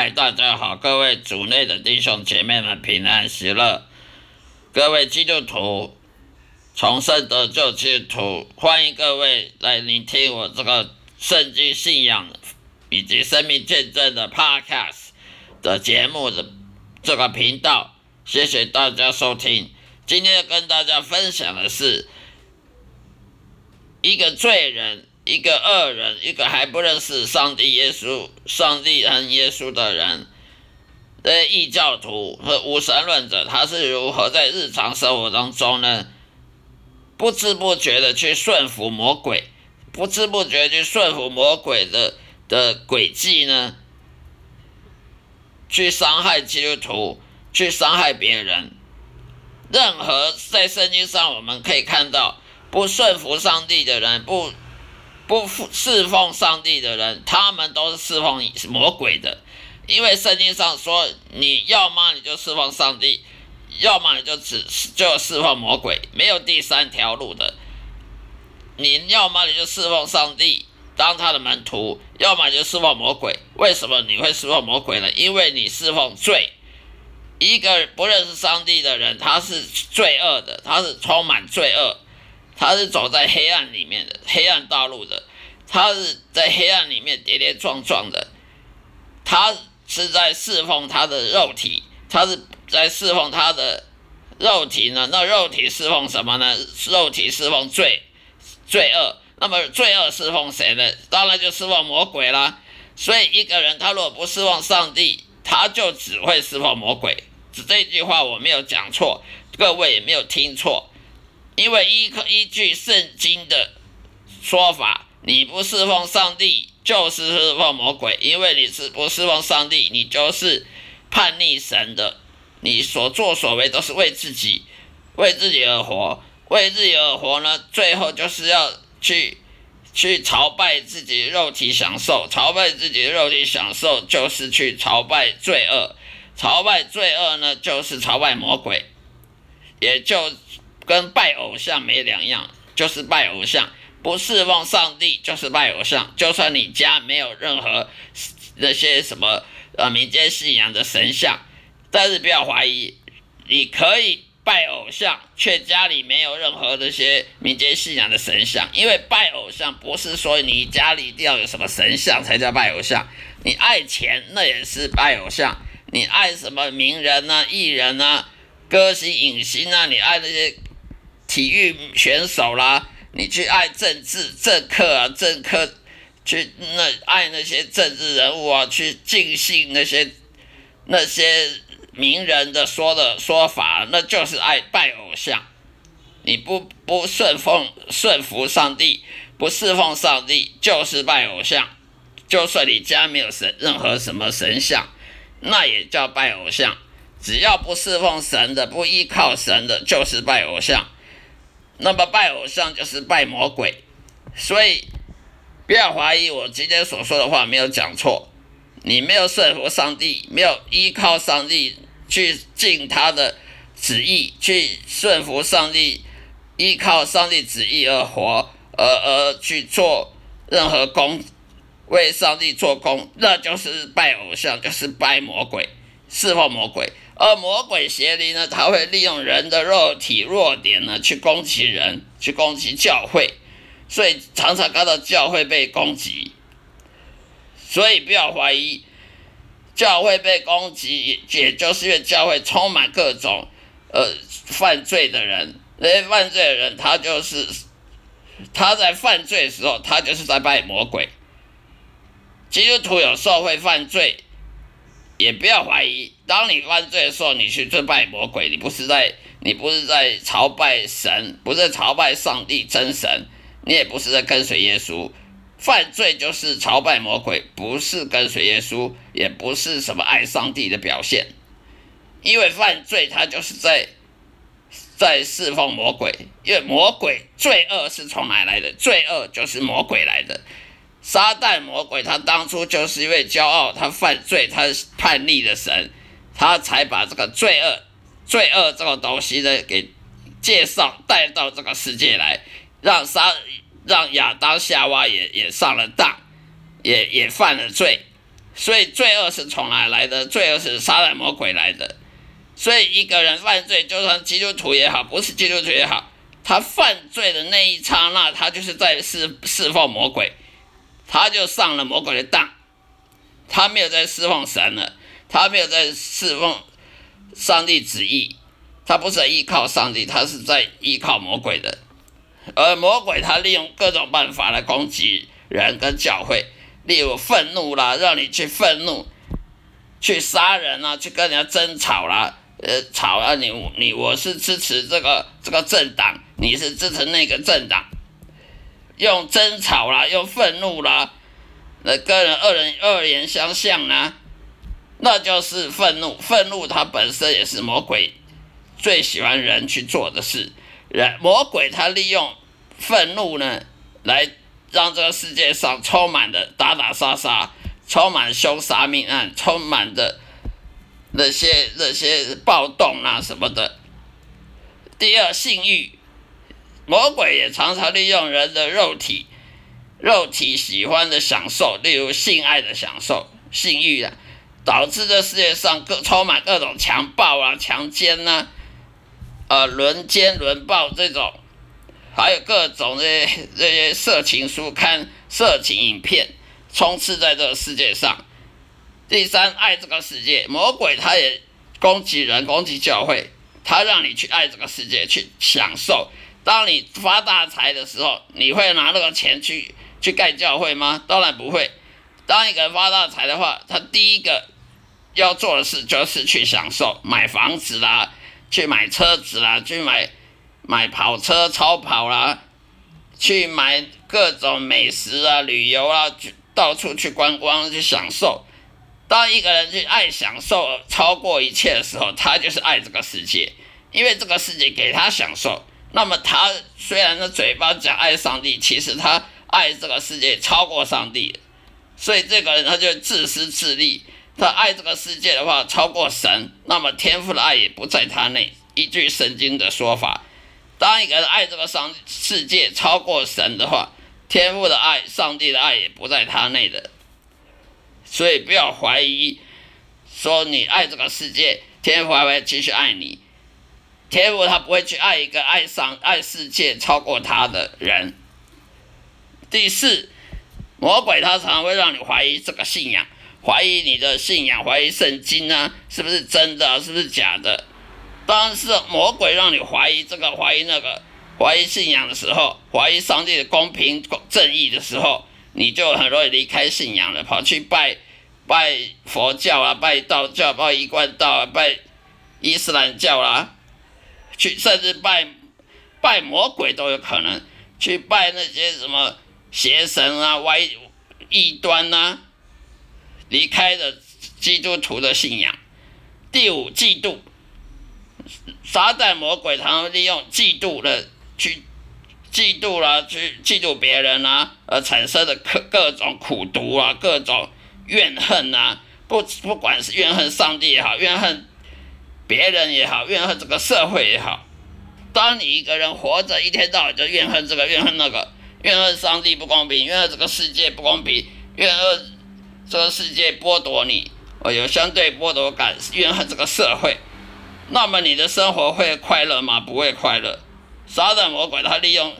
嗨，大家好，各位主内的弟兄姐妹们平安喜乐，各位基督徒重生得救基督徒，欢迎各位来聆听我这个圣经信仰以及生命见证的 Podcast 的节目的这个频道，谢谢大家收听。今天要跟大家分享的是一个罪人。一个恶人，一个还不认识上帝、耶稣、上帝和耶稣的人，的异教徒和无神论者，他是如何在日常生活当中呢？不知不觉的去顺服魔鬼，不知不觉去顺服魔鬼的的诡计呢？去伤害基督徒，去伤害别人。任何在圣经上我们可以看到，不顺服上帝的人，不。不侍奉上帝的人，他们都是侍奉魔鬼的，因为圣经上说，你要么你就侍奉上帝，要么你就只就侍奉魔鬼，没有第三条路的。你要么你就侍奉上帝，当他的门徒，要么就侍奉魔鬼。为什么你会侍奉魔鬼呢？因为你侍奉罪。一个不认识上帝的人，他是罪恶的，他是充满罪恶。他是走在黑暗里面的黑暗道路的，他是在黑暗里面跌跌撞撞的，他是在侍奉他的肉体，他是在侍奉他的肉体呢？那肉体侍奉什么呢？肉体侍奉罪罪恶，那么罪恶侍奉谁呢？当然就侍奉魔鬼啦。所以一个人他如果不侍奉上帝，他就只会侍奉魔鬼。这句话我没有讲错，各位也没有听错。因为依依据圣经的说法，你不侍奉上帝就是侍奉魔鬼。因为你是不侍奉上帝，你就是叛逆神的。你所作所为都是为自己，为自己而活，为自己而活呢？最后就是要去去朝拜自己肉体享受，朝拜自己肉体享受就是去朝拜罪恶，朝拜罪恶呢就是朝拜魔鬼，也就。跟拜偶像没两样，就是拜偶像，不侍奉上帝就是拜偶像。就算你家没有任何那些什么呃民间信仰的神像，但是不要怀疑，你可以拜偶像，却家里没有任何那些民间信仰的神像。因为拜偶像不是说你家里一定要有什么神像才叫拜偶像，你爱钱那也是拜偶像，你爱什么名人啊、艺人啊、歌星、影星啊，你爱那些。体育选手啦，你去爱政治政客啊，政客去那爱那些政治人物啊，去尽信那些那些名人的说的说法，那就是爱拜偶像。你不不顺奉顺服上帝，不侍奉上帝，就是拜偶像。就算你家没有神任何什么神像，那也叫拜偶像。只要不侍奉神的，不依靠神的，就是拜偶像。那么拜偶像就是拜魔鬼，所以不要怀疑我今天所说的话没有讲错。你没有顺服上帝，没有依靠上帝去尽他的旨意，去顺服上帝，依靠上帝旨意而活，而而去做任何工，为上帝做工，那就是拜偶像，就是拜魔鬼，侍奉魔鬼。而魔鬼邪灵呢，他会利用人的肉体弱点呢，去攻击人，去攻击教会，所以常常看到教会被攻击。所以不要怀疑，教会被攻击，也就是因为教会充满各种呃犯罪的人。那些犯罪的人，他就是他在犯罪的时候，他就是在拜魔鬼。基督徒有时候会犯罪。也不要怀疑，当你犯罪的时候，你去尊拜魔鬼，你不是在，你不是在朝拜神，不是朝拜上帝真神，你也不是在跟随耶稣。犯罪就是朝拜魔鬼，不是跟随耶稣，也不是什么爱上帝的表现。因为犯罪，他就是在在侍奉魔鬼，因为魔鬼罪恶是从哪来的？罪恶就是魔鬼来的。撒旦魔鬼，他当初就是因为骄傲，他犯罪，他叛逆的神，他才把这个罪恶、罪恶这个东西呢给介绍带到这个世界来，让撒让亚当夏娃也也上了当，也也犯了罪，所以罪恶是从哪来的？罪恶是杀人魔鬼来的。所以一个人犯罪，就算基督徒也好，不是基督徒也好，他犯罪的那一刹那，他就是在侍侍奉魔鬼，他就上了魔鬼的当，他没有在侍奉神了，他没有在侍奉上帝旨意，他不是依靠上帝，他是在依靠魔鬼的。而魔鬼他利用各种办法来攻击人跟教会，例如愤怒啦，让你去愤怒，去杀人啊，去跟人家争吵啦。呃，吵啊！你你我是支持这个这个政党，你是支持那个政党，用争吵啦，用愤怒啦，那跟人恶人恶言相向呢，那就是愤怒。愤怒它本身也是魔鬼最喜欢人去做的事。人魔鬼他利用愤怒呢，来让这个世界上充满的打打杀杀，充满凶杀命案，充满的。那些那些暴动啊什么的。第二，性欲，魔鬼也常常利用人的肉体，肉体喜欢的享受，例如性爱的享受、性欲啊，导致这世界上各充满各种强暴啊、强奸呐，呃，轮奸轮暴这种，还有各种这些这些色情书刊、色情影片，充斥在这个世界上。第三，爱这个世界，魔鬼他也攻击人，攻击教会，他让你去爱这个世界，去享受。当你发大财的时候，你会拿那个钱去去盖教会吗？当然不会。当一个人发大财的话，他第一个要做的事就是去享受，买房子啦，去买车子啦，去买买跑车、超跑啦，去买各种美食啊、旅游啊，去到处去观光去享受。当一个人去爱享受超过一切的时候，他就是爱这个世界，因为这个世界给他享受。那么他虽然的嘴巴讲爱上帝，其实他爱这个世界超过上帝，所以这个人他就自私自利。他爱这个世界的话超过神，那么天赋的爱也不在他内。依据圣经的说法，当一个人爱这个上世界超过神的话，天赋的爱、上帝的爱也不在他内的。所以不要怀疑，说你爱这个世界，天父还会继续爱你。天父他不会去爱一个爱上爱世界超过他的人。第四，魔鬼他常会让你怀疑这个信仰，怀疑你的信仰，怀疑圣经啊，是不是真的，是不是假的？当是魔鬼让你怀疑这个，怀疑那个，怀疑信仰的时候，怀疑上帝的公平正义的时候。你就很容易离开信仰了，跑去拜拜佛教啊，拜道教，拜一贯道啊，拜伊斯兰教啦，去甚至拜拜魔鬼都有可能，去拜那些什么邪神啊、歪异端呐，离开了基督徒的信仰。第五，嫉妒，撒旦魔鬼常常利用嫉妒的去。嫉妒啦，去嫉妒别人啊，而产生的各各种苦毒啊，各种怨恨啊，不不管是怨恨上帝也好，怨恨别人也好，怨恨这个社会也好。当你一个人活着，一天到晚就怨恨这个，怨恨那个，怨恨上帝不公平，怨恨这个世界不公平，怨恨这个世界剥夺你，我有相对剥夺感，怨恨这个社会，那么你的生活会快乐吗？不会快乐。撒旦魔鬼他利用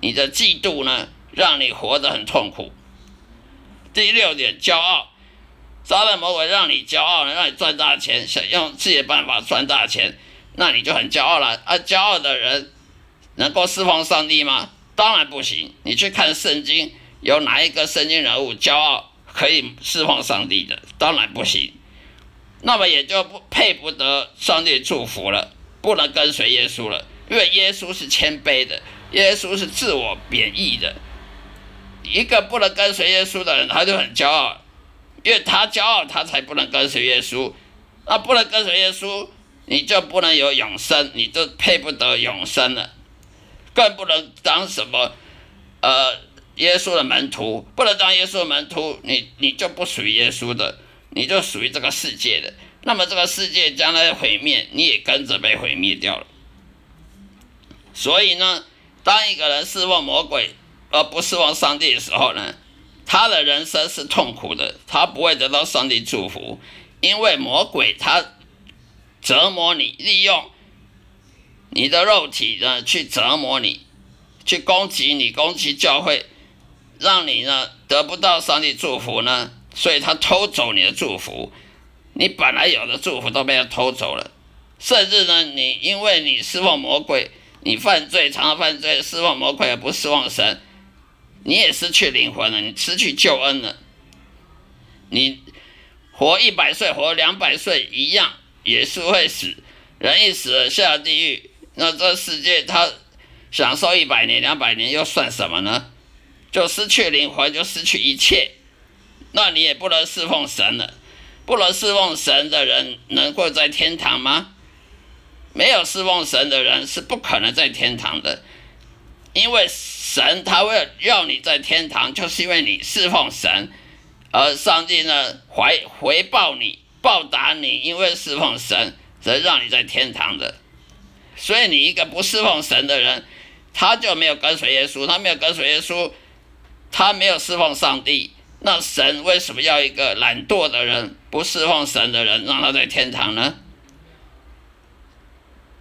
你的嫉妒呢，让你活得很痛苦。第六点，骄傲，撒旦魔鬼让你骄傲呢，让你赚大钱，想用自己的办法赚大钱，那你就很骄傲了。啊，骄傲的人能够释放上帝吗？当然不行。你去看圣经，有哪一个圣经人物骄傲可以释放上帝的？当然不行。那么也就不配不得上帝祝福了，不能跟随耶稣了。因为耶稣是谦卑的，耶稣是自我贬义的。一个不能跟随耶稣的人，他就很骄傲，因为他骄傲，他才不能跟随耶稣。那不能跟随耶稣，你就不能有永生，你就配不得永生了，更不能当什么呃耶稣的门徒，不能当耶稣的门徒，你你就不属于耶稣的，你就属于这个世界的。那么这个世界将来毁灭，你也跟着被毁灭掉了。所以呢，当一个人侍奉魔鬼而不侍奉上帝的时候呢，他的人生是痛苦的，他不会得到上帝祝福，因为魔鬼他折磨你，利用你的肉体呢去折磨你，去攻击你，攻击教会，让你呢得不到上帝祝福呢，所以他偷走你的祝福，你本来有的祝福都被他偷走了，甚至呢，你因为你释放魔鬼，你犯罪，常常犯罪，释放魔鬼而不释放神。你也失去灵魂了，你失去救恩了。你活一百岁，活两百岁一样，也是会死。人一死了下地狱，那这世界他享受一百年、两百年又算什么呢？就失去灵魂，就失去一切。那你也不能侍奉神了。不能侍奉神的人，能够在天堂吗？没有侍奉神的人是不可能在天堂的，因为。神他为了要你在天堂，就是因为你侍奉神，而上帝呢回回报你、报答你，因为侍奉神，才让你在天堂的。所以你一个不侍奉神的人，他就没有跟随耶稣，他没有跟随耶稣，他没有侍奉上帝。那神为什么要一个懒惰的人、不侍奉神的人，让他在天堂呢？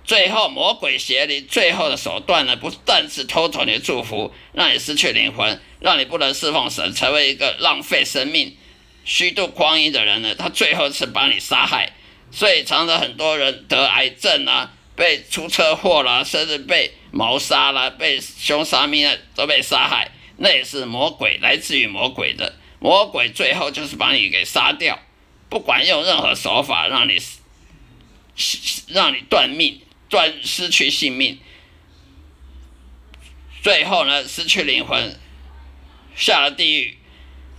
最后，魔鬼邪灵最后的手段呢，不但是偷走你的祝福，让你失去灵魂，让你不能侍奉神，成为一个浪费生命、虚度光阴的人呢。他最后是把你杀害，所以常常很多人得癌症啊，被出车祸了，甚至被谋杀了，被凶杀命案都被杀害，那也是魔鬼来自于魔鬼的。魔鬼最后就是把你给杀掉，不管用任何手法让你让你断命。断失去性命，最后呢失去灵魂，下了地狱，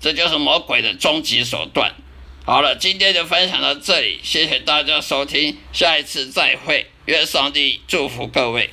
这就是魔鬼的终极手段。好了，今天就分享到这里，谢谢大家收听，下一次再会，愿上帝祝福各位。